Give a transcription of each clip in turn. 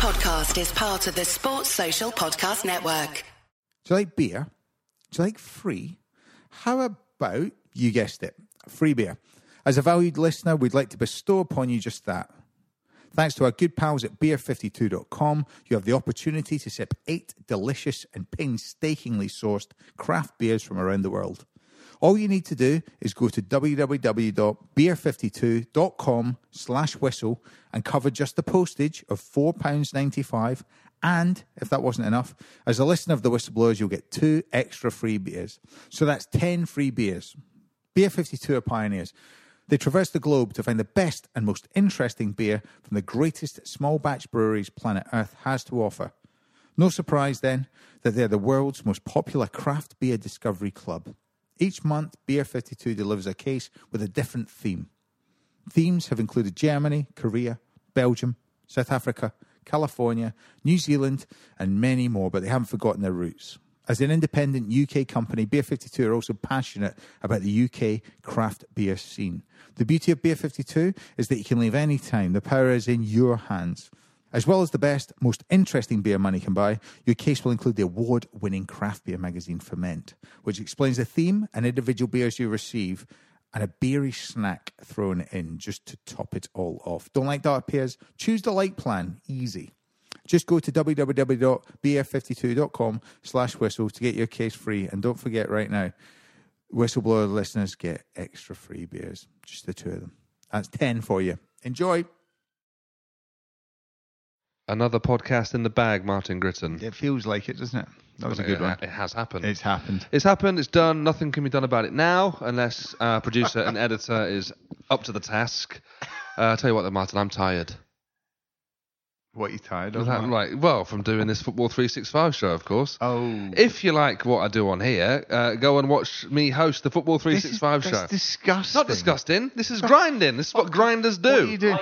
podcast is part of the Sports Social Podcast Network. Do you like beer? Do you like free? How about, you guessed it, free beer? As a valued listener, we'd like to bestow upon you just that. Thanks to our good pals at beer52.com, you have the opportunity to sip eight delicious and painstakingly sourced craft beers from around the world. All you need to do is go to www.beer52.com slash whistle and cover just the postage of £4.95. And if that wasn't enough, as a listener of the whistleblowers, you'll get two extra free beers. So that's 10 free beers. Beer 52 are pioneers. They traverse the globe to find the best and most interesting beer from the greatest small batch breweries planet Earth has to offer. No surprise then that they're the world's most popular craft beer discovery club. Each month, Beer 52 delivers a case with a different theme. Themes have included Germany, Korea, Belgium, South Africa, California, New Zealand, and many more, but they haven't forgotten their roots. As an independent UK company, Beer 52 are also passionate about the UK craft beer scene. The beauty of Beer 52 is that you can leave any time. The power is in your hands. As well as the best, most interesting beer money can buy, your case will include the award winning craft beer magazine Ferment, which explains the theme and individual beers you receive, and a beery snack thrown in just to top it all off. Don't like dark beers? Choose the light plan. Easy. Just go to www.beer52.com slash whistle to get your case free. And don't forget right now, whistleblower listeners get extra free beers. Just the two of them. That's 10 for you. Enjoy. Another podcast in the bag, Martin Gritton. It feels like it, doesn't it? That was a good it, one. It has happened. It's happened. It's happened. It's done. Nothing can be done about it now, unless uh, producer and editor is up to the task. Uh, I'll tell you what, though, Martin, I'm tired. What, you tired of? that Mark? right? Well, from doing this Football 365 show, of course. Oh. If you like what I do on here, uh, go and watch me host the Football This is- 365 show. That's disgusting. Not disgusting. This is grinding. This is what grinders do. What are you doing?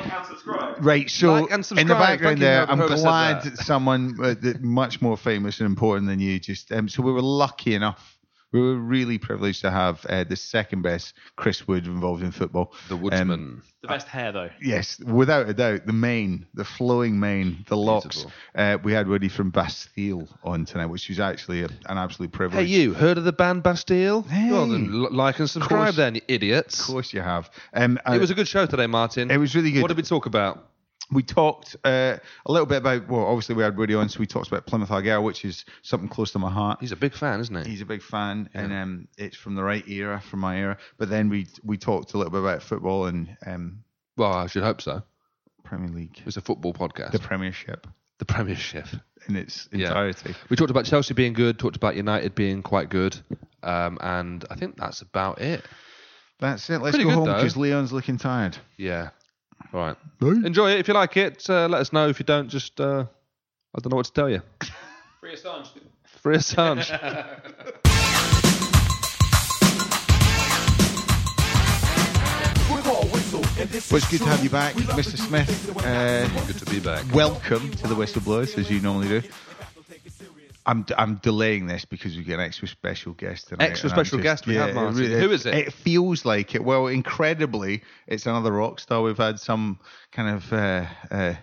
Right, so Like and in the background Thank there, I'm glad that. that someone uh, much more famous and important than you just. Um, so we were lucky enough. We were really privileged to have uh, the second best Chris Wood involved in football. The Um, The best hair, though. yes, without a doubt, the mane, the flowing mane, the locks. Uh, we had Woody from Bastille on tonight, which was actually a, an absolute privilege. hey, you heard of the band Bastille? Hey. Well, then like and subscribe course. then, you idiots. Of course, you have. Um, It was a good show today, Martin. It was really good. What did we talk about? We talked uh, a little bit about well obviously we had Woody on so we talked about Plymouth Argyle which is something close to my heart He's a big fan, isn't he? he's a big fan and um, it's from the right era from my era but then we we talked a little bit about football and um, Well, I should hope so. Premier League It's a football podcast. the Premiership the Premiership. in its Yeah. entirety We talked about Chelsea being good, talked about United being quite good, um, and I think that's about it. that's it let's Pretty go home because Leon's looking tired Yeah. All right. Enjoy it if you like it. Uh, let us know if you don't. Just uh, I don't know what to tell you. Free Assange. Free Assange. well it's good to have you back Mr Smith uh, good to be back. welcome to the Whistleblowers as you normally do I'm, I'm delaying this because we get an extra special guest tonight. Extra and I'm special guest we have, it Martin. Who is it? It feels like it. Well, incredibly, it's another rock star. We've had some kind of uh, uh,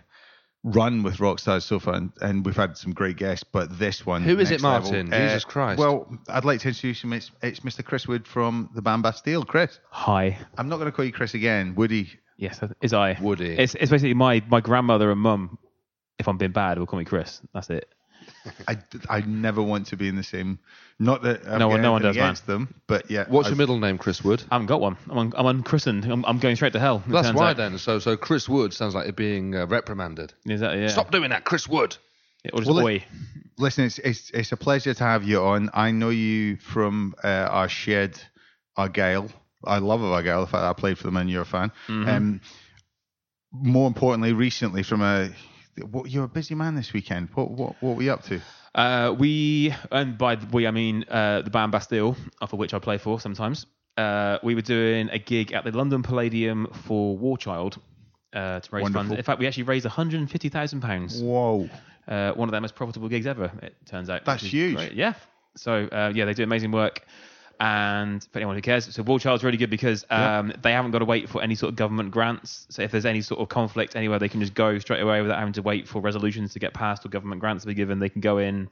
run with rock stars so far, and, and we've had some great guests, but this one. Who is it, Martin? level, uh, Jesus Christ. Well, I'd like to introduce him. It's, it's Mr. Chris Wood from the band Bastille. Chris. Hi. I'm not going to call you Chris again. Woody. Yes, is I. Woody. It's, it's basically my, my grandmother and mum, if I'm being bad, will call me Chris. That's it. I, I never want to be in the same. Not that I'm No one- no one anything does, man. them, but yeah. What's I- your middle name, Chris Wood? I haven't got one. I'm, un, I'm unchristened. I'm, I'm going straight to hell. it That's turns why out. then. So so Chris Wood sounds like it being uh, reprimanded. Is that, yeah. Stop doing that, Chris Wood. Or just Well, oi. Listen, it's, it's it's a pleasure to have you on. I know you from uh, our shared Argyle. I love Argyle. The fact that I played for them and you're a fan. Mm-hmm. Um, more importantly, recently from a what, you're a busy man this weekend. What what what were you up to? Uh, we, and by we I mean uh, the band Bastille, of which I play for sometimes. Uh, we were doing a gig at the London Palladium for War Child uh, to raise Wonderful. funds. In fact, we actually raised 150,000 pounds. Whoa! Uh, one of their most profitable gigs ever. It turns out. That's huge. great. Yeah. So uh, yeah, they do amazing work. And for anyone who cares, so War Child's really good because um, they haven't got to wait for any sort of government grants. So if there's any sort of conflict anywhere, they can just go straight away without having to wait for resolutions to get passed or government grants to be given. They can go in,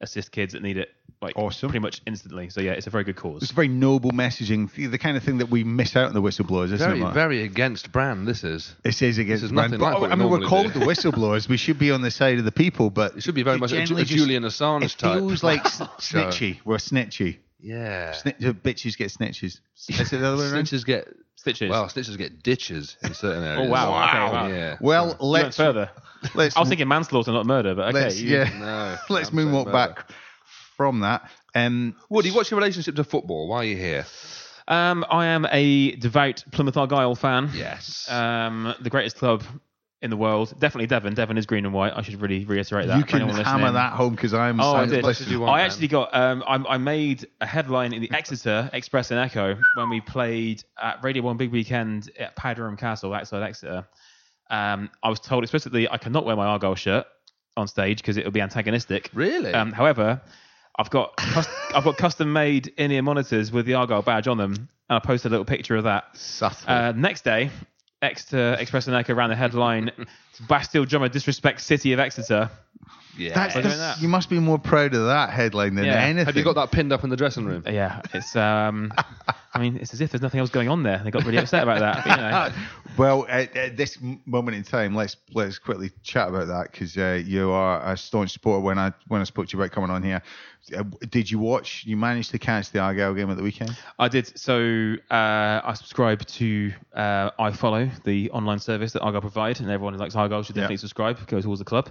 assist kids that need it, like Awesome. pretty much instantly. So yeah, it's a very good cause. It's cause. very noble messaging, the kind of thing that we miss out on the whistleblowers, isn't Very, it? Mark? very against brand. This is. It says against is brand, nothing but, like what I mean, we're called do. the whistleblowers. We should be on the side of the people, but It should be very much a, a Julian Assange It type. feels like snitchy. We're snitchy. Yeah. Snitch, bitches get snitches. Is it the other way around? Snitches get Stitches. well, snitches get ditches in certain areas. Oh, wow. Okay, wow. Yeah. Well, You let's further. let's I was thinking manslaughter, not murder, but okay. let's you- yeah. No, let's I'm moonwalk murder. back from that. Um, Woody, what's your relationship to football? Why are you here? Um, I am a devout Plymouth Argyle fan. Yes. Um, the greatest club in the world. Definitely Devon. Devon is green and white. I should really reiterate that. you can hammer listening. that home because I'm. Oh, I did. you want, I actually got. Um, I, I made a headline in the Exeter Express and Echo when we played at Radio One Big Weekend at Powderham Castle outside Exeter. Um, I was told explicitly I cannot wear my Argyle shirt on stage because it would be antagonistic. Really? Um, however, I've got cus- I've got custom made in-ear monitors with the Argyle badge on them, and I posted a little picture of that. Uh, next day, Exeter Express and Echo ran the headline: Bastille drummer disrespects city of Exeter. yeah. That's the- that. you must be more proud of that headline than Yeah. anything. Have you got that pinned up in the dressing room? Yeah, it's um, I mean, it's as if there's nothing else going on there. They got really upset about that. But, you know, Well, at, at this moment in time, let's let's quickly chat about that because uh, you are a staunch supporter. When I when I spoke to you about coming on here, uh, did you watch? You managed to catch the Argyle game at the weekend? I did. So uh, I subscribe to uh, iFollow, the online service that Argyle provide, and everyone who likes Argyle should definitely Yeah. subscribe. Go towards the club.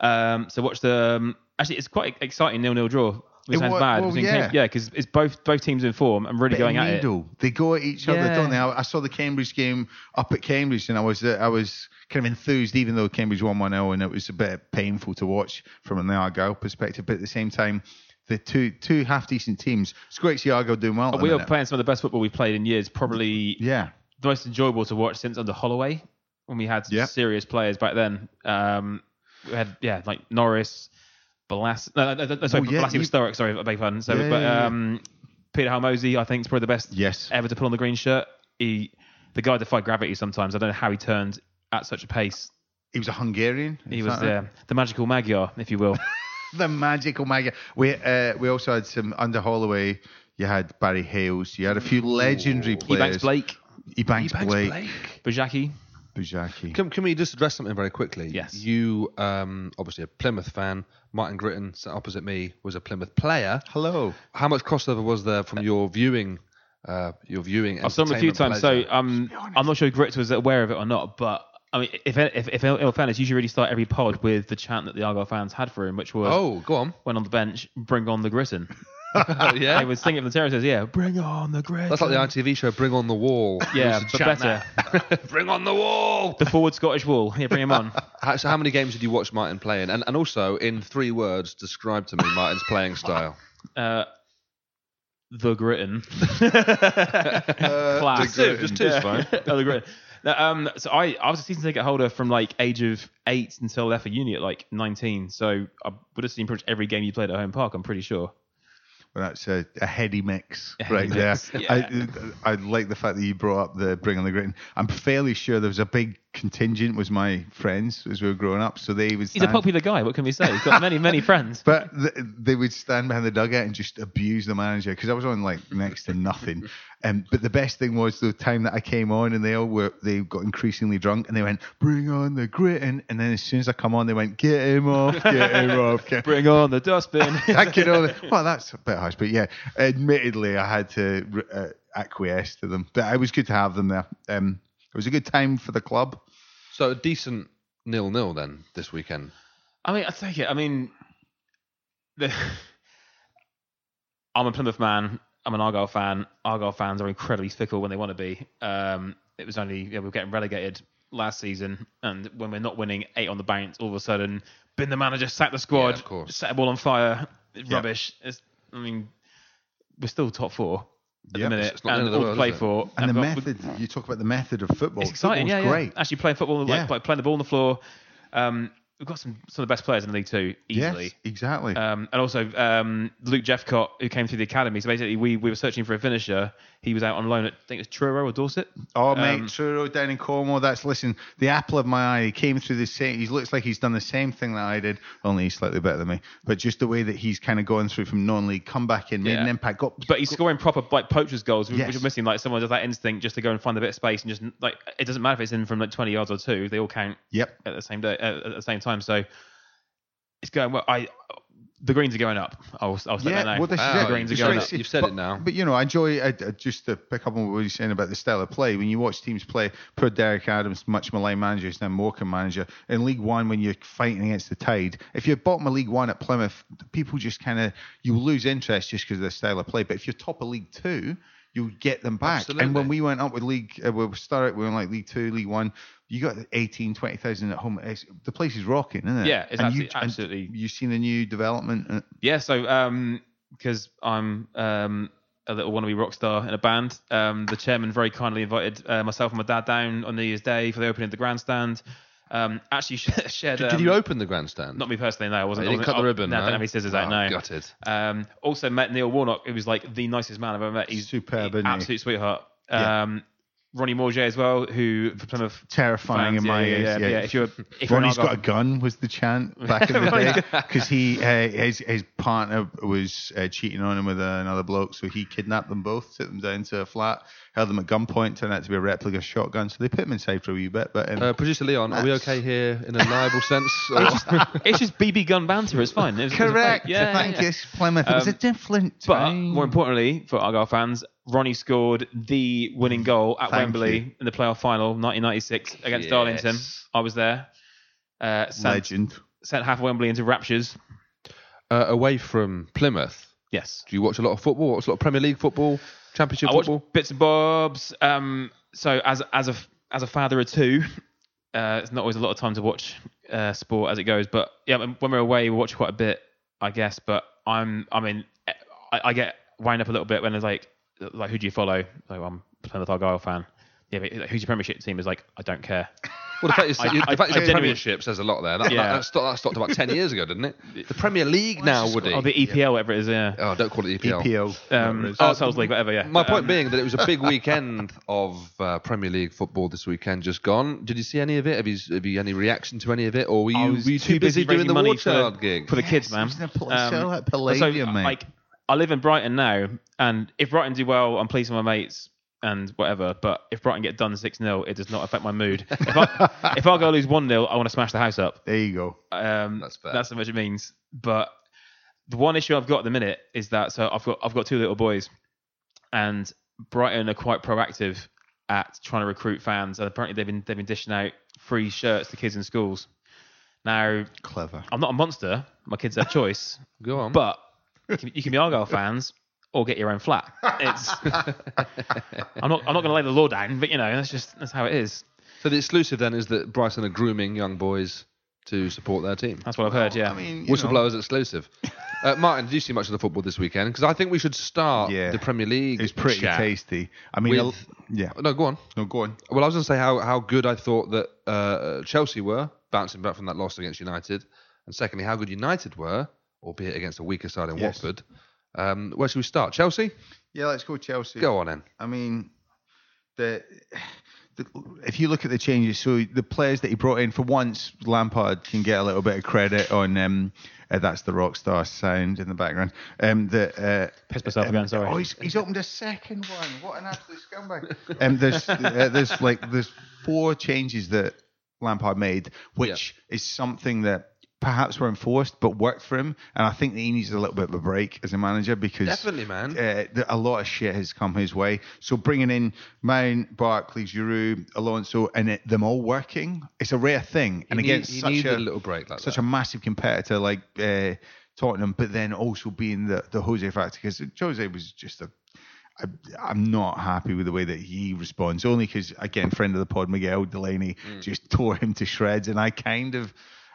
Um, so watch the. Um, actually, it's quite exciting nil-nil draw. Which It sounds wa- bad. well, yeah. Cam- yeah, because it's both both teams in form and really going at it. They go at each other, Yeah. don't they? I, I saw the Cambridge game up at Cambridge, and I was uh, I was kind of enthused, even though Cambridge won one 0 and it was a bit painful to watch from an Argyle perspective. But at the same time, the two two half decent teams. It's great to see Argyle doing well. the We are playing some of the best football we've played in years. Probably Yeah, the most enjoyable to watch since under Holloway when we had some Yeah. serious players back then. Um, we had yeah like Norris, Balas. No, no, no, no, sorry, Oh, yeah, Balassi was Sturrock. Sorry, I beg pardon. So, Yeah, but um, Peter Halmosi, I think, is probably the best Yes. ever to put on the green shirt. He, the guy defied gravity sometimes. I don't know how he turned at such a pace. he was a Hungarian. He was right? uh, the magical Magyar, if you will. the magical Magyar. We uh, we also had some under Holloway. You had Barry Hayles. You had a few legendary players. Ebanks Blake, Ebanks Ebanks Blake. Blake. Bajaki. Buzsaky. Can, can we just address something very quickly? Yes. You, um, obviously a Plymouth fan. Martin Gritton, sat opposite me, was a Plymouth player. Hello. How much crossover was there from your viewing, uh, your viewing? I've saw him a few entertainment times, so um, I'm not sure if Grits was aware of it or not, but I mean, if if, if in all fairness, you should really start every pod with the chant that the Argyle fans had for him, which was oh, go on. when on the bench, bring on the Gritton. yeah, he was singing from the terraces, yeah, bring on the Gritton. that's like the ITV show "Bring on the Wall." yeah, but better. Bring on the wall. the forward Scottish wall, yeah, bring him on. How, so, how many games did you watch Martin playing? And and also, in three words, describe to me Martin's playing style. Uh, the Gritton. Uh, Class. Just two, just two's fine. oh, the Gritton. No, um, so I, I was a season ticket holder from like age of eight until I left for uni at like 19. So I would have seen pretty much every game you played at home park. I'm pretty sure. Well, that's a, a heady mix A heady right mix, there. yeah. I, I like the fact that you brought up the bring on the Gritton. I'm fairly sure there was a big contingent was my friends as we were growing up, so they was He's a popular guy. What can we say? He's got many, many friends. But th- they would stand behind the dugout and just abuse the manager because I was on like next to nothing. Um, but the best thing was the time that I came on and they all were they got increasingly drunk and they went bring on the Gritton and then as soon as I come on they went get him off get him off get Bring on the dustbin. I could only, well, that's a bit harsh, but yeah, admittedly, I had to uh, acquiesce to them. But it was good to have them there. Um, it was a good time for the club. So a decent nil nil then this weekend. I mean, I take it. I mean, the, I'm a Plymouth man. I'm an Argyle fan. Argyle fans are incredibly fickle when they want to be. Um, it was only yeah, we were getting relegated last season, and when we're not winning eight on the bounce, all of a sudden, bin the manager, sack the squad, Yeah, of course. set them all on fire. It's rubbish. It's, I mean, we're still top four at Yeah, the minute, it's not the and the all world, play for. And the I've method, you talk about the method of football. it's exciting, yeah, Football's yeah. great. Actually playing football, Yeah. like, like playing the ball on the floor. Um, we've got some some of the best players in the League Two easily. Yes, exactly. Um, and also um, Luke Jephcott, who came through the academy. So basically, we, we were searching for a finisher. He was out on loan at I think it's Truro or Dorset. Oh, mate, Um, Truro down in Cornwall. That's listen. The apple of my eye. He came through the same. He looks like he's done the same thing that I did, only he's slightly better than me. But just the way that he's kind of going through from non-league, come back in, made Yeah. an impact. Got, But he's scoring proper like poachers goals, which- Yes. which is missing. Like someone does that instinct just to go and find a bit of space and just like it doesn't matter if it's in from like 20 yards or two. They all count Yep. at the same day at the same time. So it's going well. I the greens are going up. I'll I'll say that now. well, this Wow, is the greens are going up. You've said but, it now. But you know, I enjoy I, I- just to pick up on what you're saying about the style of play. When you watch teams play, poor Derek Adams, much maligned manager, is now Morecambe manager in League One. When you're fighting against the tide, if you're bottom of League One at Plymouth, people just kind of you lose interest just because of the style of play. But if you're top of League Two. You'll get them back. And when we went up with League, uh, we started, we were in like League Two, League One. You got 18, 20,000 at home. It's, the place is rocking, isn't it? Yeah, it's and you, absolutely- absolutely. You've seen the new development. uh, Yeah, so um, because I'm um, a little wannabe rock star in a band, um, the chairman very kindly invited uh, myself and my dad down on New Year's Day for the opening of the grandstand. Um, actually shared. Did, um, did you open the grandstand? Not me personally. No, I wasn't. You didn't I cut the wasn't- ribbon, No, I no? don't have any scissors out Oh, now. gutted. Um, also met Neil Warnock, who was like the nicest man I've ever met. He's Superb, he- isn't he? absolute sweetheart. Yeah. Um, Ronnie Mauge as well, who for Plymouth terrifying fans, in my yeah, ears. yeah, Yeah, yeah. If you're if you're an Ronnie's got a gun was the chant back in the day because he uh, his his partner was uh, cheating on him with uh, another bloke, so he kidnapped them both, took them down to a flat, held them at gunpoint, turned out to be a replica shotgun, so they put him inside for a wee bit. But um, Uh, Producer Leon, are we okay here in a liable sense? Or- it's just BB gun banter. It's fine. It was- it was correct, great. Yeah, thank yeah. you, It's Plymouth. It was a Um, different But time. more importantly, for Argyle fans, Ronnie scored the winning goal at Thank Wembley you. in the playoff final, 1996, against Yes. Darlington. I was there. Uh, sent, legend. sent half Wembley into raptures. uh, away from Plymouth, Yes. do you watch a lot of football? Watch a lot of Premier League football, Championship I football? bits and bobs. Um, so as as a as a father of two, uh, it's not always a lot of time to watch uh, sport as it goes. But yeah, when we're away, we watch quite a bit, I guess. But I'm I mean I, I get wound up a little bit when there's like like who do you follow? Like I'm a Plymouth Argyle fan. Yeah, but who's your Premiership team? Is like I don't care. Well, the fact is, I- the I- fact is I the Premiership says a lot there. That, Yeah. that, that, stopped, that stopped about 10 years ago, didn't it? The Premier League now, Woody. Oh, the EPL, whatever it is. Yeah. Oh, don't call it EPL. EPO. Um, whatever oh, Souls League, whatever. Yeah. My But, point um, being that it was a big weekend of uh, Premier League football this weekend just gone. Did you see any of it? Have you, have you any reaction to any of it? Or were you, was were you too too busy, busy doing the raising money for- gig? for the kids, Yes, man. it was in so like Palladium, so, mate. Like, I live in Brighton now, and if Brighton do well, I'm pleased with my mates and whatever. But if Brighton get done six 0 it does not affect my mood. If I if I go lose one 0 I want to smash the house up. there you go. Um, That's fair. That's how much it means. But the one issue I've got at the minute is that so I've got I've got two little boys, and Brighton are quite proactive at trying to recruit fans, and apparently they've been they've been dishing out free shirts to kids in schools. Now Clever. I'm not a monster. My kids have choice. Go on. But you can, you can be Argyle fans or get your own flat. It's I'm not I'm not going to lay the law down, but you know that's just that's how it is. so the exclusive then is that Brighton are grooming young boys to support their team. That's what I've heard. Yeah. I mean, you know, Whistleblowers exclusive. Uh, Martin, did you see much of the football this weekend? Because I think we should start Yeah. the Premier League. it's pretty chat tasty. I mean, with- a- yeah. No, go on. No, go on. Well, I was going to say how, how good I thought that uh, Chelsea were bouncing back from that loss against United, and secondly, how good United were, albeit against a weaker side in Yes. Watford. Um, where should we start? Chelsea? Yeah, let's go Chelsea. Go on in. I mean, the, the if you look at the changes, so the players that he brought in for once, Lampard can get a little bit of credit on. Um, uh, that's the rock star sound in the background. Um, the, uh, Pissed myself again, sorry. Oh, he's, he's opened a second one. What an absolute scumbag. um, there's uh, there's like there's four changes that Lampard made, which is something that perhaps were enforced but worked for him. And I think that he needs a little bit of a break as a manager because Definitely, man. uh, a lot of shit has come his way. So bringing in Mount, Barkley, Giroud, Alonso, and it, them all working, it's a rare thing. And against such a, a little break like such that. a massive competitor like uh, Tottenham, but then also being the the Jose factor because Jose was just a I, am not happy with the way that he responds, only because again, friend of the pod Miguel Delaney Mm. just tore him to shreds, and I kind of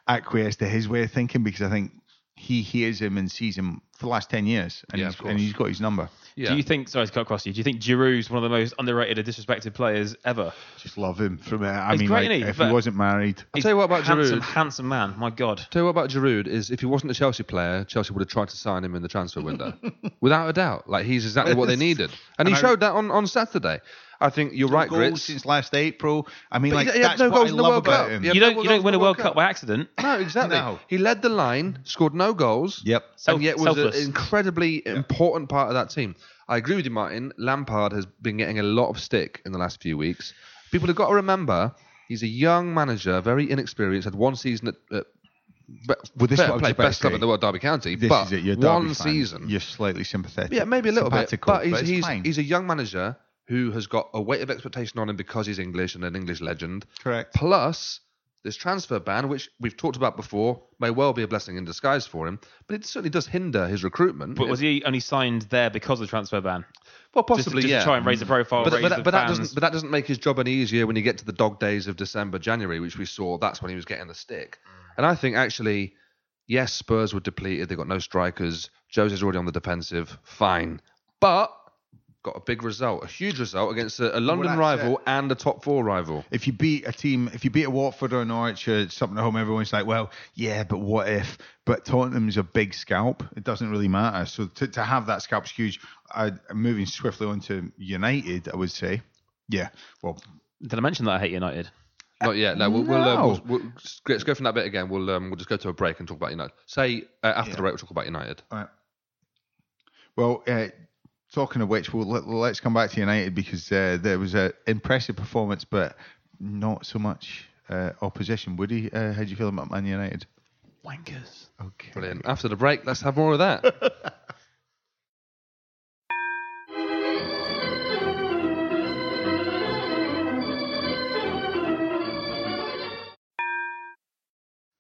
acquiesced to his way of thinking because I think he hears him and sees him for the last ten years, and, Yeah, he's, and he's got his number. Yeah. Do you think? Sorry to cut across you. Do you think Giroud's one of the most underrated and disrespected players ever? Just love him from it. I He's mean, great, like, he? if But- he wasn't married, I'll tell you what about handsome, Giroud. handsome man. My God. Tell you what about Giroud is if he wasn't a Chelsea player, Chelsea would have tried to sign him in the transfer window, without a doubt. Like he's exactly what they needed, and he I- showed that on, on Saturday. I think you're right, goals Grits. since last April. I mean, But like he had that's no what goals I in the love World about Cup. him. Yeah. You don't. You don't win a World World Cup Cup. by accident. No, exactly. No. He led the line, scored no goals. Yep. and yet was Selfless. An incredibly important part of that team. I agree with you, Martin. Lampard has been getting a lot of stick in the last few weeks. People have got to remember he's a young manager, very inexperienced. Had one season at, at be- Well, this is fair what I was play, about to best club in the world, Derby County. This but is it. You're one fan. season, You're slightly sympathetic. yeah, maybe a little bit. But he's it's he's, fine. he's a young manager who has got a weight of expectation on him because he's English and an English legend. Correct. Plus, this transfer ban, which we've talked about before, may well be a blessing in disguise for him, but it certainly does hinder his recruitment. But was he only signed there because of the transfer ban? well, possibly, just yeah. to try and raise the profile. but, raise but, the that, but that doesn't but that doesn't make his job any easier when you get to the dog days of December, January, which we saw. That's when he was getting the stick. Mm. And I think actually, yes, Spurs were depleted. They got no strikers. Jose's already on the defensive. Fine, but got a big result, a huge result against a, a London that's rival and a top four rival. if you beat a team, if you beat a Watford or an Norwich or something at home, everyone's like, well, yeah, but what if? But Tottenham's a big scalp. It doesn't really matter. So to, to have that scalp's huge. I, I'm moving swiftly on to United, I would say. Yeah. Well, Did I mention that I hate United? Not yet. No, we'll, we'll, uh, No. we'll, we'll let's go from that bit again. We'll um, we'll just go to a break and talk about United. Say uh, after the break, we'll talk about United. all right. Well, uh, talking of which, we'll, let, let's come back to United because uh, there was an impressive performance, but not so much uh, opposition. Woody, uh, how do you feel about Man United? Wankers. Okay. Brilliant. After the break, let's have more of that.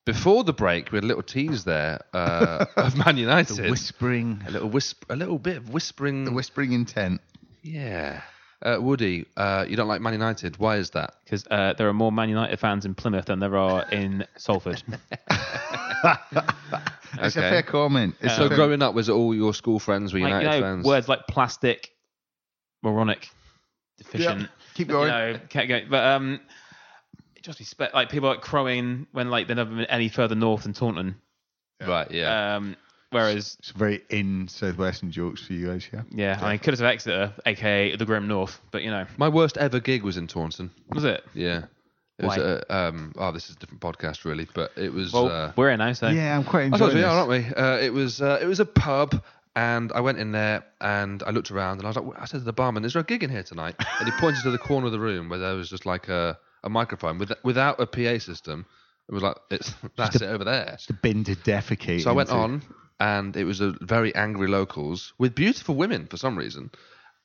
Before the break, we had a little tease there uh, of Man United. The whispering, a little wisp, a little bit of whispering. the whispering intent. yeah. Uh, Woody, uh, you don't like Man United. Why is that? Because uh, there are more Man United fans in Plymouth than there are in Salford. It's a fair comment. It's So fair- growing up, was it all your school friends were like, United you know, fans? words like plastic, moronic, deficient. Yep. Keep going. You know, can't go. But um, it just be spe- like people like crowing when like they've never been any further north than Taunton. Right. Yeah. Um, whereas It's very in southwestern jokes for you guys, yeah. yeah, I mean, could have Exeter, aka the Grim North, but you know, My worst ever gig was in Taunton. was it? Yeah. It was Why? uh, um oh this is a different podcast really, but it was Well, uh, we're in now, so Yeah, I'm quite I enjoying told you, this. yeah, aren't we? Uh, it was uh, it was a pub and I went in there and I looked around and I was like I said to the barman, Is there a gig in here tonight? And he pointed to the corner of the room where there was just like a, a microphone with, without a PA system. It was like it's that's it over there. It's the bin to defecate. So I went into. on, and it was a very angry locals with beautiful women for some reason.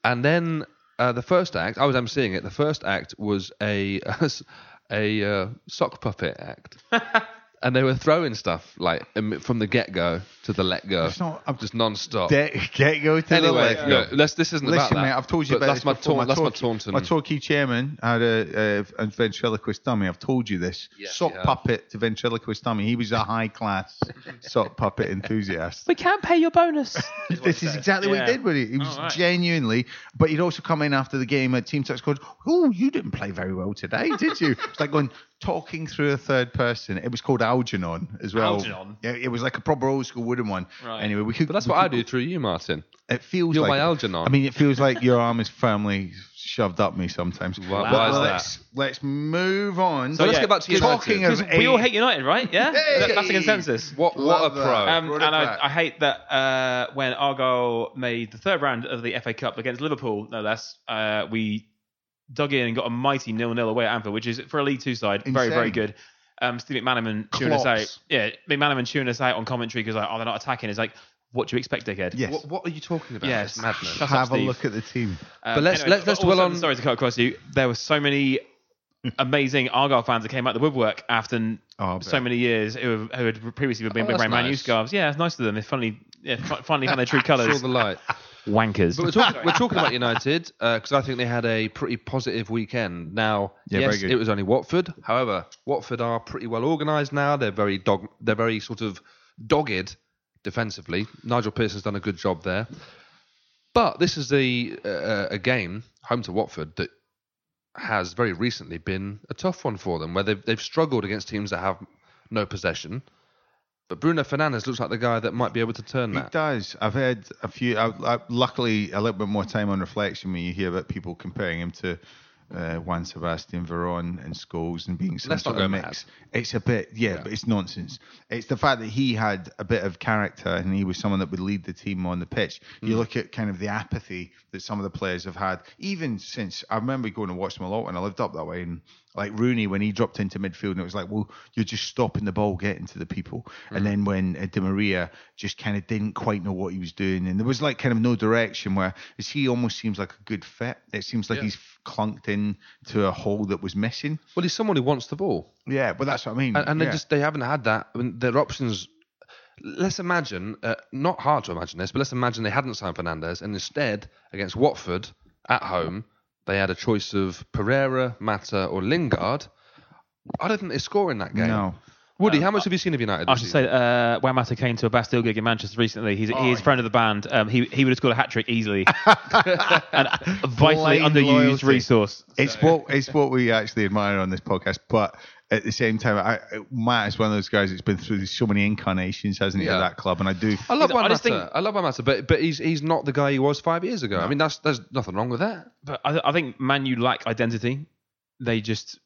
And then uh, the first act, I was emceeing it. The first act was a a uh, sock puppet act, and they were throwing stuff like from the get go to the let go, It's not- I'm- just non stop. De- get go to the Anyway, left. no, let's, this isn't about Listen, that. mate, I've told you about that's this my before. taunt, that's my Torquay- Taunton. My Torquay chairman had a, a, a ventriloquist dummy. I've told you this. Yes, sock you have. puppet to ventriloquist dummy. He was a high class sock puppet enthusiast. we can't pay your bonus. this is exactly what he did with it. He was All right. genuinely, but he'd also come in after the game at Team Touch going, "Oh, you didn't play very well today, did you?" it's like going talking through a third person. It was called Algernon as well. Algernon? Yeah, it was like a proper old school wooden one. Right. Anyway, we could. but that's we what I do through you, Martin. It feels You're like my Algernon. I mean, it feels like your arm is firmly shoved up me sometimes. Why- But why is that? let's, Let's move on. So let's yeah, get back to United. talking of we all hate United, right? Yeah, Hey! That's the consensus. What what a pro! Um, and I. I hate that uh, when Argyle made the third round of the FA Cup against Liverpool, no less, uh, we dug in and got a mighty nil-nil away at Anfield, which is for a League Two side very very good. Um, Steve McManaman chewing us out. Yeah, McManaman chewing us out on commentary because like, oh, they're not attacking. It's like, what do you expect, dickhead? Yes. What, what are you talking about? Yes. It's madness. shut up, Have a look at the team. Um, But let's- let's- let's also, dwell on- Sorry to cut across you. There were so many amazing Argyle fans that came out the woodwork after Oh, so many years who, who had previously been Oh, that's wearing Man U scarves. Yeah, it's nice to them. They finally, yeah, fi- finally found their true Saw colours. the light. Wankers. But we're talking, we're talking about United because I think they had a pretty positive weekend. Now, Yeah, yes, it was only Watford. However, Watford are pretty well organised now. They're very dog. They're very sort of dogged defensively. Nigel Pearson's done a good job there. But this is a uh, a game home to Watford that has very recently been a tough one for them, where they've they've struggled against teams that have no possession. But Bruno Fernandes looks like the guy that might be able to turn He that. does. I've had a few. I, I, luckily, a little bit more time on reflection when you hear about people comparing him to uh, Juan Sebastian Veron and Scholes and being some Let's not sort of mix. It's a bit, yeah, but it's nonsense. It's the fact that he had a bit of character and he was someone that would lead the team on the pitch. You look at kind of the apathy that some of the players have had, even since I remember going to watch them a lot when I lived up that way and. Like Rooney, when he dropped into midfield, and it was like, well, you're just stopping the ball getting to the people. And then when uh, Di Maria just kind of didn't quite know what he was doing, and there was like kind of no direction. Where is he almost seems like a good fit. It seems like Yeah. he's clunked in to a hole that was missing. Well, he's someone who wants the ball. Yeah, but that's what I mean. and, and yeah. they just they haven't had that. I mean, their options. Let's imagine, uh, not hard to imagine this, but let's imagine they hadn't signed Fernandes, and instead against Watford at home, they had a choice of Pereira, Mata, or Lingard. I don't think they score in that game. No. Woody, how much have you seen of United? I should season? say, uh, Juan Mata came to a Bastille gig in Manchester recently. He's, he is a friend of the band. Um, he he would have scored a hat trick easily. and a vitally Blind underused loyalty. resource. It's what it's what we actually admire on this podcast, but at the same time, I, Matt is one of those guys that's been through so many incarnations, hasn't he, Yeah. of that club? And I do. I love I Juan just Mata. think- I love Juan Mata, but but he's he's not the guy he was five years ago. I mean, that's there's nothing wrong with that. But I, I think Man U lack identity. They just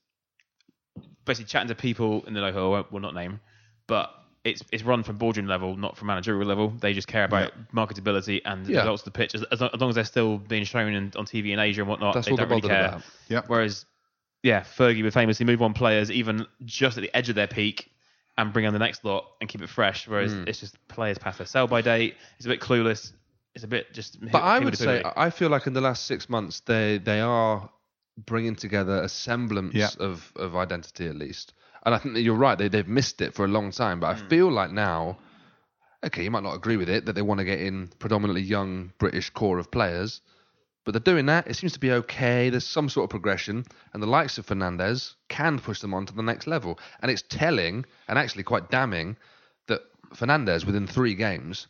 basically chatting to people in the local, I won't- will not name, but it's it's run from boardroom level, not from managerial level. They just care about marketability and the Yeah. results of the pitch. As, as, long, as they're still being shown in, on TV in Asia and whatnot, That's they all don't really care. about. Yep. Whereas, yeah, Fergie would famously move on players even just at the edge of their peak and bring on the next lot and keep it fresh. Whereas Hmm. it's just players past their sell by date. It's a bit clueless. It's a bit just. But I would say. I feel like in the last six months they they are bringing together a semblance Yeah. of, of identity at least. And I think that you're right. They they've missed it for a long time. But I Hmm. feel like now, okay, you might not agree with it that they want to get in predominantly young British core of players, but they're doing that. It seems to be okay. There's some sort of progression, and the likes of Fernandes can push them on to the next level. And it's telling and actually quite damning that Fernandes within three games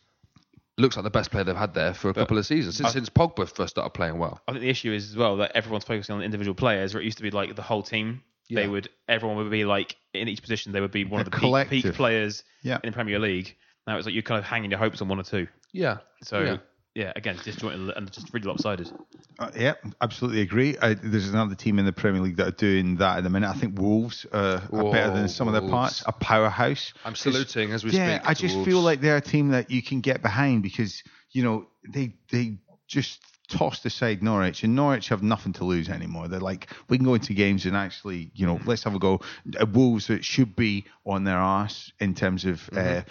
looks like the best player they've had there for a couple of seasons since, since Pogba first started playing well. I think the issue is as well that everyone's focusing on individual players, where it used to be like the whole team. They would everyone would be like in each position they would be one of the peak, peak players Yeah. in the Premier League. Now it's like you're kind of hanging your hopes on one or two. Yeah. So Yeah. Yeah, again, disjointed and just really lopsided. Uh, yeah, absolutely agree. I, there's another team in the Premier League that are doing that at the minute. I think Wolves uh, are better than Whoa, some of their parts. A powerhouse. I'm 'Cause- saluting as we yeah, speak I just Wolves. feel like they're a team that you can get behind because you know they they just tossed aside Norwich, and Norwich have nothing to lose anymore. They're like, we can go into games and actually, you know, let's have a go. Uh, Wolves that should be on their arse in terms of. Uh,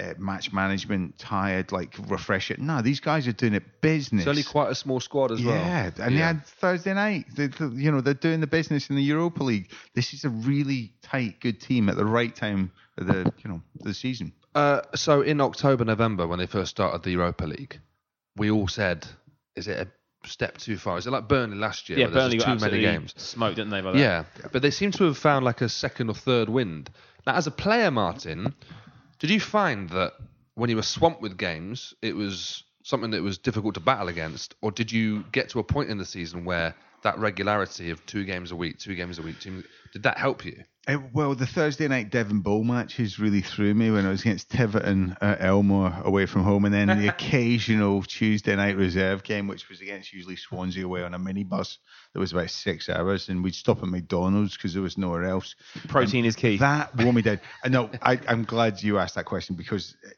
uh, match management, tired, like refresh it. No, these guys are doing it business. It's only quite a small squad as well. Yeah, and they had Thursday night. They, they- you know, they're doing the business in the Europa League. This is a really tight, good team at the right time of the, you know, the season. Uh, so in October, November, when they first started the Europa League, we all said, "Is it a step too far? Is it like Burnley last year? Yeah, where there's Burnley just got too many games." smoked, didn't they? By that? Yeah, but they seem to have found like a second or third wind. Now, as a player, Martin, did you find that when you were swamped with games, it was something that was difficult to battle against, or did you get to a point in the season where that regularity of two games a week, two games a week, two, did that help you? Uh, well, the Thursday night Devon Bowl matches really threw me when I was against Tiverton at Elmore away from home, and then the occasional Tuesday night reserve game, which was against usually Swansea away on a minibus that was about six hours, and we'd stop at McDonald's because there was nowhere else. Protein is key. That wore me down. Uh, No, I, I'm glad you asked that question because uh, f-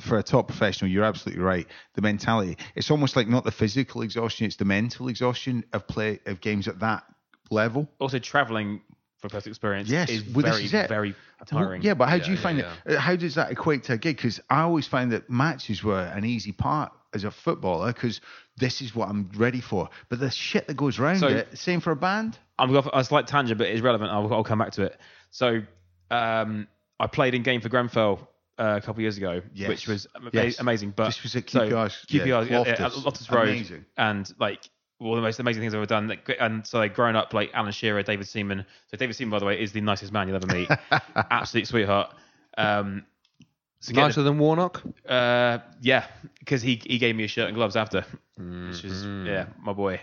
for a top professional, you're absolutely right. The mentality, it's almost like not the physical exhaustion, it's the mental exhaustion of play of games at that level. Also, traveling for personal experience Yes, is well, very, is very tiring. Yeah, but how do you yeah, find it? uh, How does that equate to a gig? Because I always find that matches were an easy part as a footballer because this is what I'm ready for. But the shit that goes around So- it, same for a band. I'm going for a slight tangent, but it's relevant. I'll, I'll come back to it. So, um, I played in game for Grenfell uh, a couple of years ago, Yes. which was ama- Yes. amazing. But This was at so, yeah, QPR, yeah, yeah, Loftus. at Loftus Road, Amazing. and like one of the most amazing things I've ever done. Like, And so, like, growing up, like Alan Shearer, David Seaman. So, David Seaman, by the way, is the nicest man you'll ever meet. Absolute sweetheart. Um, get Nicer than Warnock. Uh, yeah, because he he gave me a shirt and gloves after, which was yeah, my boy.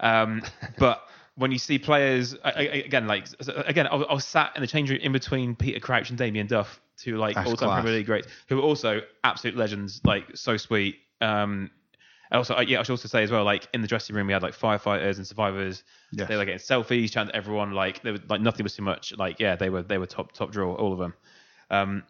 Um, but when you see players I- I- again, like again, I was, I was sat in the change room in between Peter Crouch and Damien Duff, two like all-time. Premier League greats, who are also absolute legends, like so sweet. Um, and also, uh, yeah, I should also say as well, like in the dressing room, we had like firefighters and survivors. Yes. They were getting selfies, chatting to everyone. Like, they were, like nothing was too much. Like, yeah, they were they were top top draw, all of them. Um,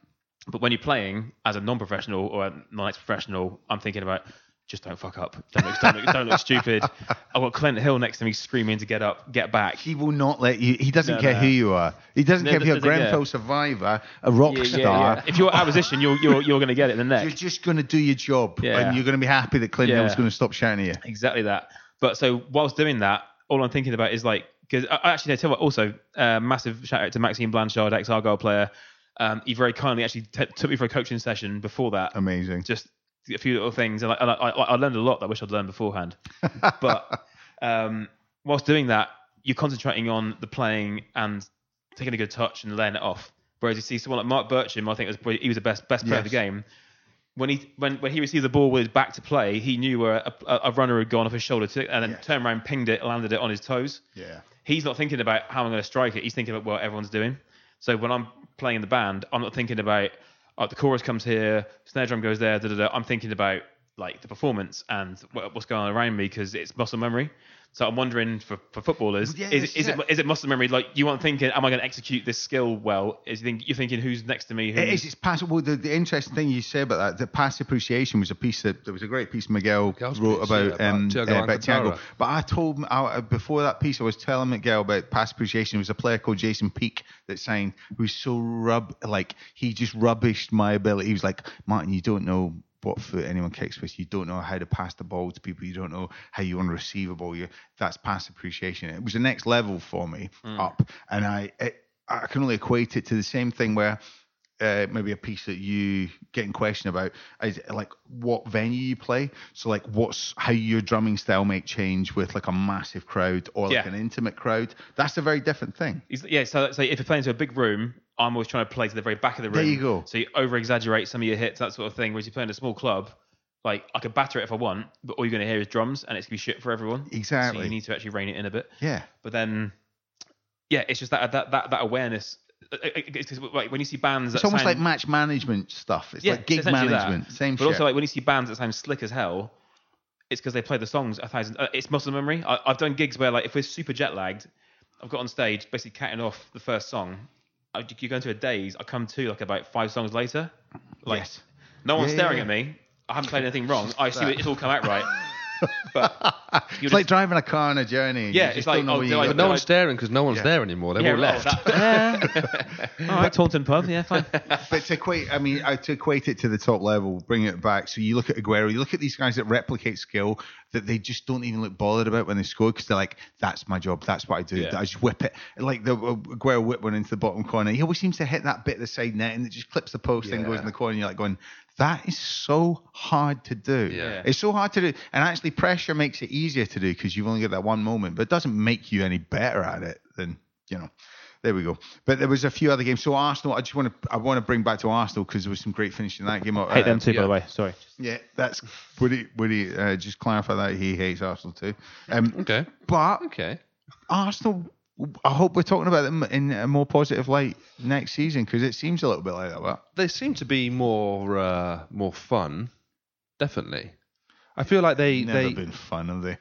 but when you're playing as a non-professional or a non-ex-professional, I'm thinking about just don't fuck up, don't look, don't look, don't look stupid. I've got Clint Hill next to me screaming to get up, get back. He will not let you. He doesn't No, care no. who you are. He doesn't No, care if you're a yeah. Grenfell survivor, a rock Yeah, yeah, star. yeah. If you're out of position, you're you're you're going to get it in the neck. You're just going to do your job, Yeah. and you're going to be happy that Clint Yeah. Hill's going to stop shouting at you. Exactly that. But so whilst doing that, all I'm thinking about is like because I I actually tell you what. Also, uh, massive shout out to Maxime Blanchard, ex Argyle player. Um, he very kindly actually t- took me for a coaching session before that. Amazing. Just a few little things, and, I, and I, I, learned a lot that I wish I'd learned beforehand. but um, whilst doing that, you're concentrating on the playing and taking a good touch and laying it off. Whereas you see someone like Marc Bircham, I think was probably, he was the best best player of the game. When he when, when he received the ball with his back to play, he knew where a, a, a runner had gone off his shoulder to, and then Yes. turned around, pinged it, landed it on his toes. Yeah. He's not thinking about how I'm going to strike it. He's thinking about what everyone's doing. So when I'm playing in the band, I'm not thinking about oh, the chorus comes here, snare drum goes there. Da, da, da. I'm thinking about like the performance and what's going on around me because it's muscle memory. So I'm wondering for, for footballers, Yeah, is, this is is it is it muscle memory? Like you aren't thinking, am I going to execute this skill well? Is you think you're thinking who's next to me? It Who's, is. It's passive. Well, the, the interesting thing you say about that, the pass appreciation was a piece that there was a great piece Miguel Miguel's wrote piece, about, yeah, about um, Thiago uh, about Thiago. But I told I, before that piece, I was telling Miguel about pass appreciation. There was a player called Jason Peake that signed who was so rub like he just rubbished my ability. He was like, Martin, you don't know what foot anyone kicks with. You don't know how to pass the ball to people. You don't know how you want to receive a ball. You, that's pass appreciation. It was the next level for me up, and I it, I can only equate it to the same thing where uh, maybe a piece that you get in question about is like what venue you play. So like what's how your drumming style might change with like a massive crowd or like Yeah. an intimate crowd. That's a very different thing. Yeah, so, so if you're playing to a big room, I'm always trying to play to the very back of the room. There you go. So you over exaggerate some of your hits, that sort of thing. Whereas you're playing a small club, like I could batter it if I want, but all you're going to hear is drums and it's going to be shit for everyone. Exactly. So you need to actually rein it in a bit. Yeah. But then, yeah, it's just that that that, that awareness. Uh, It's 'cause, like when you see bands, It's that almost sound, like match management stuff. It's yeah, like gig it's essentially that. management. Same But shit. also like when you see bands that sound slick as hell, it's because they play the songs a thousand. Uh, it's muscle memory. I, I've done gigs where like if we're super jet lagged, I've got on stage basically catting off the first song. I, you go into a daze. I come to like about five songs later. Like Yes. no one's Yeah, staring yeah, at me. I haven't played anything wrong. I assume it's all come out right. but it's like just- driving a car on a journey. Yeah, it's like, oh, where do you I- got But no one's staring because no one's Yeah. there anymore. They've yeah, all right, left. that- all right, Taunton pub. Yeah, fine. But to equate, I mean, uh, to equate it to the top level, bring it back. So you look at Aguero, you look at these guys that replicate skill that they just don't even look bothered about when they score because they're like, "That's my job. That's what I do. Yeah. I just whip it." Like the uh, Aguero whip one into the bottom corner. He always seems to hit that bit of the side net and it just clips the post and goes in the corner. And you're like going, "That is so hard to do. Yeah. It's so hard to do." And actually, pressure makes it easier to do because you've only got that one moment, but it doesn't make you any better at it than you know. There we go. But there was a few other games. So Arsenal, I just want to I want to bring back to Arsenal because there was some great finishing that game. Hate Uh, them too, by the way. Sorry. Yeah, that's would he would he uh, just clarify that he hates Arsenal too. Um, Okay. but Okay. Arsenal, I hope we're talking about them in a more positive light next season because it seems a little bit like that. But They seem to be more uh, more fun. Definitely. I feel like they never they been fun, have they?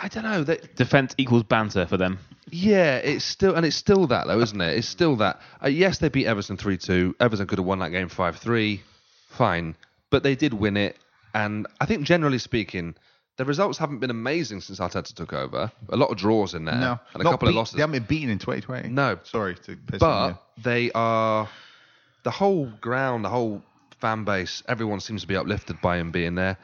I don't know. They, Defense equals banter for them. Yeah, it's still and it's still that though, isn't it? It's still that. Uh, yes, they beat Everton three two. Everton could have won that game five three. Fine, but they did win it, and I think generally speaking, the results haven't been amazing since Arteta took over. A lot of draws in there, No, and a couple of losses. They haven't been beaten in 2020. No. sorry to piss but they are the whole ground, the whole fan base. Everyone seems to be uplifted by him being there.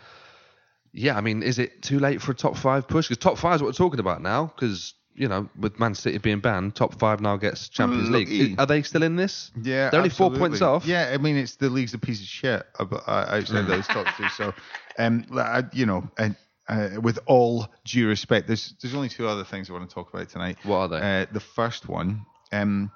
Yeah, I mean, is it too late for a top five push? Because top five is what we're talking about now. Because you know, with Man City being banned, top five now gets Champions League. Are they still in this? Yeah, they're only four points off. Yeah, I mean, it's the league's a piece of shit outside those top two. So, um, I, you know, and uh, with all due respect, there's there's only two other things I want to talk about tonight. What are they? Uh, the first one, um,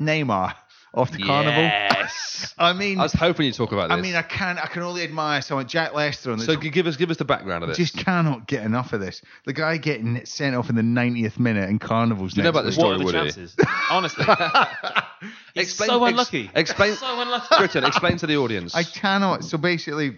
Neymar. off to Carnival. Yes. I mean, I was hoping you'd talk about this. I mean, I can't. I can only admire someone. Jack Lester on the so g- give us give us the background of this. just cannot get enough of this. The guy getting sent off in the 90th minute in Carnival's. you know next about this week. story, what are the chances? Honestly, he's Explain- so ex- unlucky. explain- so unlucky. Gritton, explain to the audience. I cannot. So basically,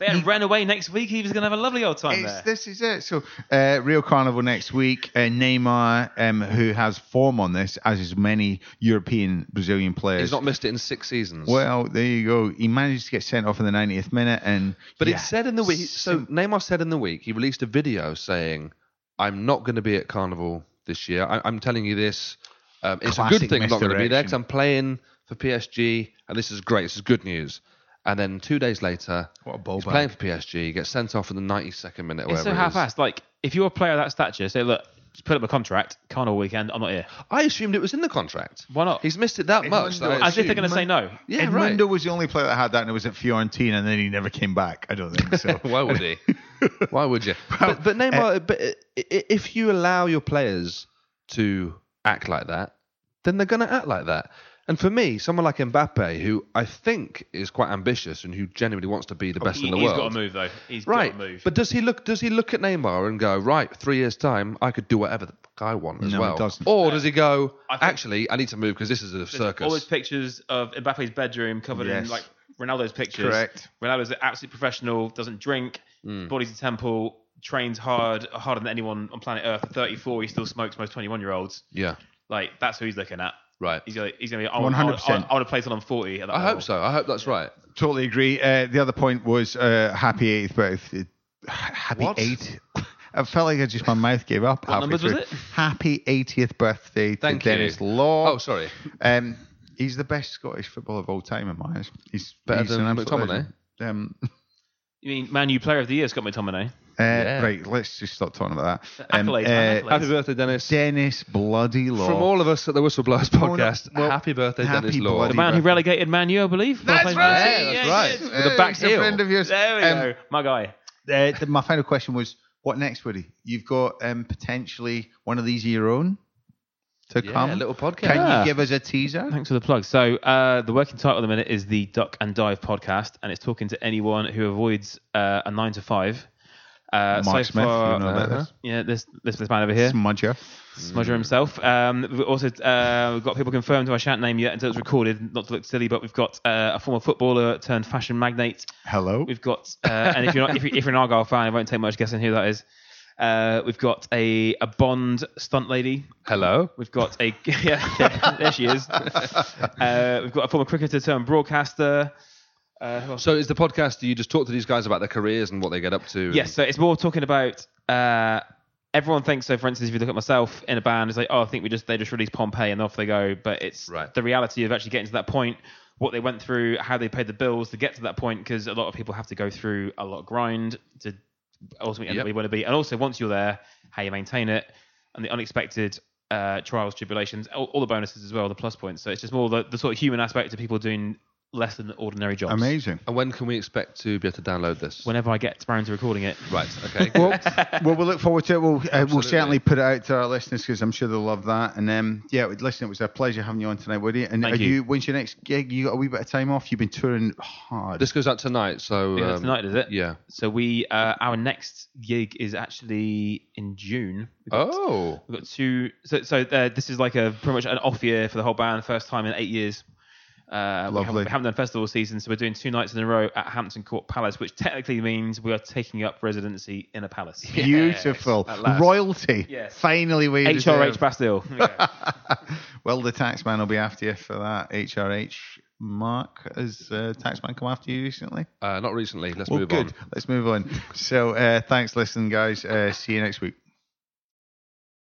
They had ran away next week. He was going to have a lovely old time It's, there. this is it. So, uh, Rio Carnival next week. Uh, Neymar, um, who has form on this, as is many European Brazilian players. He's not missed it in six seasons. well, there you go. He managed to get sent off in the 90th minute, and But yeah, it said in the week. So Neymar said in the week he released a video saying, "I'm not going to be at Carnival this year. I, I'm telling you this. Um, it's a good thing I'm not going to be there because I'm playing for PSG, and this is great. This is good news." And then two days later, What a ball he's bag. playing for PSG. Gets sent off in the 92nd minute. Or It's so whatever half-assed. Like, if you're a player of that stature, say, look, just put up a contract, can't all weekend, I'm not here. I assumed it was in the contract. Why not? He's missed it that much. that As if they're going to say no. Yeah, Edmundo right. was the only player that had that, and it was at Fiorentina, and then he never came back. I don't think so. Why would he? Why would you? But, but Neymar, eh, but i- i- if you allow your players to act like that, then they're going to act like that. And for me, someone like Mbappe, who I think is quite ambitious and who genuinely wants to be the best He, in the has world, got to move, though. He's right? got to move. But does he look? Does he look at Neymar and go, right? Three years time, I could do whatever the fuck I want as No, he well. doesn't. Or does he go? I Actually, I need to move because this is a circus. All those pictures of Mbappe's bedroom covered Yes. in like Ronaldo's pictures. Correct. Ronaldo's an absolute professional, doesn't drink, Hmm. body's a temple, trains hard, harder than anyone on planet Earth. At 34, he still smokes most 21 year olds. yeah, Like that's who he's looking at. Right. He's gonna, he's gonna be. I want, 100%. I want, I want to play till I'm 40. At I level. hope so. I hope that's right. Totally agree. Uh, the other point was uh, happy 80th birthday. Happy What? 8th. I felt like I just my mouth gave up. What halfway numbers was it? Happy 80th birthday to Thank you. Denis Law. Oh, sorry. Um, he's the best Scottish footballer of all time in my eyes. He's Better he's than an absolute McTominay? legend. Um, You mean Man U Player of the Year, Scott McTominay? Uh, Yeah. Right, let's just stop talking about that. Um, Accolades, uh, accolades. Happy birthday, Denis. Denis Bloody Law. From all of us at the Whistleblowers Oh, no. podcast, Well, happy birthday, happy Denis Law. The man who relegated Man U, I believe. That's right. Yeah, that's right. yes. With a back he's a heel. friend of yours. There we Um, go. My guy. Uh, the- my final question was, what next, Woody? You've got um, potentially one of these of your own to Yeah, come. a little podcast. Can Yeah. you give us a teaser? Thanks for the plug. So, uh, the working title at the minute is the Duck and Dive podcast, and it's talking to anyone who avoids uh, a nine to five. Uh, Mark so Smith, far, you know uh-huh. this. yeah, this, this this man over here, Smudger. Smudger himself. Um, we've also uh, we've got people confirmed who I shan't name yet until it's recorded, not to look silly, but we've got uh, a former footballer turned fashion magnate. Hello. We've got, uh, and if you're not, if, you, if you're an Argyle fan, it won't take much guessing who that is. Uh, we've got a a Bond stunt lady. Hello. We've got a yeah, yeah there she is. Uh, we've got a former cricketer turned broadcaster. Uh. So is the podcast? Do you just talk to these guys about their careers and what they get up to? yes, so it's more talking about. Uh, everyone thinks so. For instance, if you look at myself in a band, it's like, oh, I think we just they just released Pompeii and off they go. But it's Right. the reality of actually getting to that point, what they went through, how they paid the bills to get to that point, because a lot of people have to go through a lot of grind to ultimately end Yep. up where you want to be. And also, once you're there, how you maintain it, and the unexpected uh, trials, tribulations, all, all the bonuses as well, the plus points. So it's just more the, the sort of human aspect of people doing less than ordinary jobs. Amazing. And when can we expect to be able to download this? Whenever I get around to recording it, Right. Okay. well, well, we'll look forward to it. We'll, uh, we'll certainly put it out to our listeners because I'm sure they'll love that. And um, yeah, listen, it was a pleasure having you on tonight, Woody. And Thank are you. when's your next gig? You got a wee bit of time off? You've been touring hard. this goes out tonight. So Yeah, um, tonight is it? Yeah. So we uh, our next gig is actually in June. We've got, Oh. we've got two. So so uh, this is like a pretty much an off year for the whole band, first time in eight years. Uh, we, Lovely. haven't, we haven't done festival season, so we're doing two nights in a row at Hampton Court Palace, which technically means we are taking up residency in a palace. Beautiful. at last. Royalty. Yes. Finally, we HRH deserve. Bastille. Yeah. Well, the taxman will be after you for that. HRH. Mark, has uh, taxman come after you recently? Uh, not recently. Let's Well, move good. on. Let's move on. So, uh, thanks, listening, guys. Uh, see you next week.